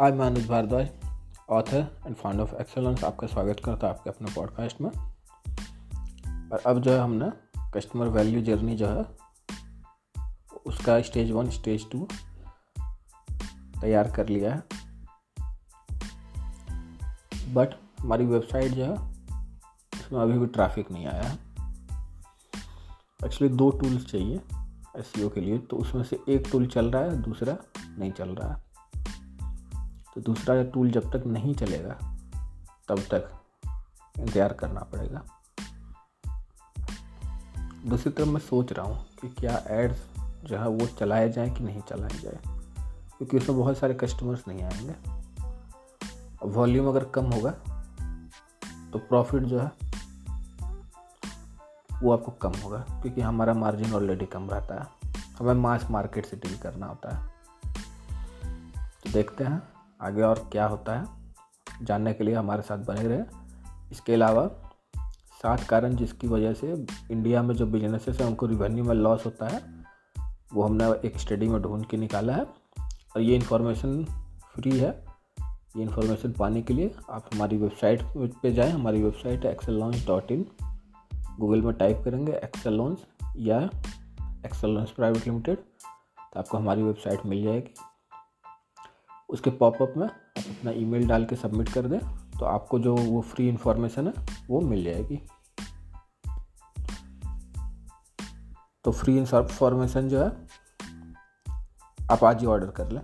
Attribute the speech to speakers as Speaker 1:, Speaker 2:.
Speaker 1: आज मैं Anuj Bhardwaj author and founder of Excellence आपका स्वागत करता हूँ आपके अपने पॉडकास्ट में। और अब जो है हमने कस्टमर वैल्यू जर्नी जो है, उसका स्टेज वन स्टेज टू तैयार कर लिया है। बट हमारी वेबसाइट जो है, उसमें अभी भी ट्रैफ़िक नहीं आया है। एक्चुअली दो टूल्स चाहिए एस e के लिए तो उसमें से एक टूल चल रहा है, दूसरा नहीं चल रहा है। तो दूसरा टूल जब तक नहीं चलेगा, तब तक इंतज़ार करना पड़ेगा। दूसरी तरफ़ मैं सोच रहा हूँ कि क्या एड्स जो है वो चलाए जाए कि नहीं चलाए जाए, क्योंकि उसमें बहुत सारे कस्टमर्स नहीं आएँगे। वॉल्यूम अगर कम होगा तो प्रॉफिट जो है, वो आपको कम होगा, क्योंकि हमारा मार्जिन ऑलरेडी कम रहता है। हमें मास मार्केट से डील करना होता है। तो देखते हैं। आगे और क्या होता है, जानने के लिए हमारे साथ बने रहे। इसके अलावा सात कारण जिसकी वजह से इंडिया में जो बिजनेसेस हैं, उनको रिवेन्यू में लॉस होता है, वो हमने एक स्टडी में ढूंढ के निकाला है। और ये इन्फॉर्मेशन फ्री है। ये इन्फॉर्मेशन पाने के लिए आप हमारी वेबसाइट पे जाएँ। हमारी वेबसाइट है Excel Launch dot in Google में टाइप करेंगे एक्सेल लॉन्च या एक्सेल लॉन्च प्राइवेट लिमिटेड तो आपको हमारी वेबसाइट मिल जाएगी। उसके पॉपअप में अपना ईमेल डाल के सबमिट कर दें तो आपको जो वो फ्री इन्फॉर्मेशन है, वो मिल जाएगी। तो फ्री इन्फॉर्मेशन जो है, आप आज ही ऑर्डर कर लें।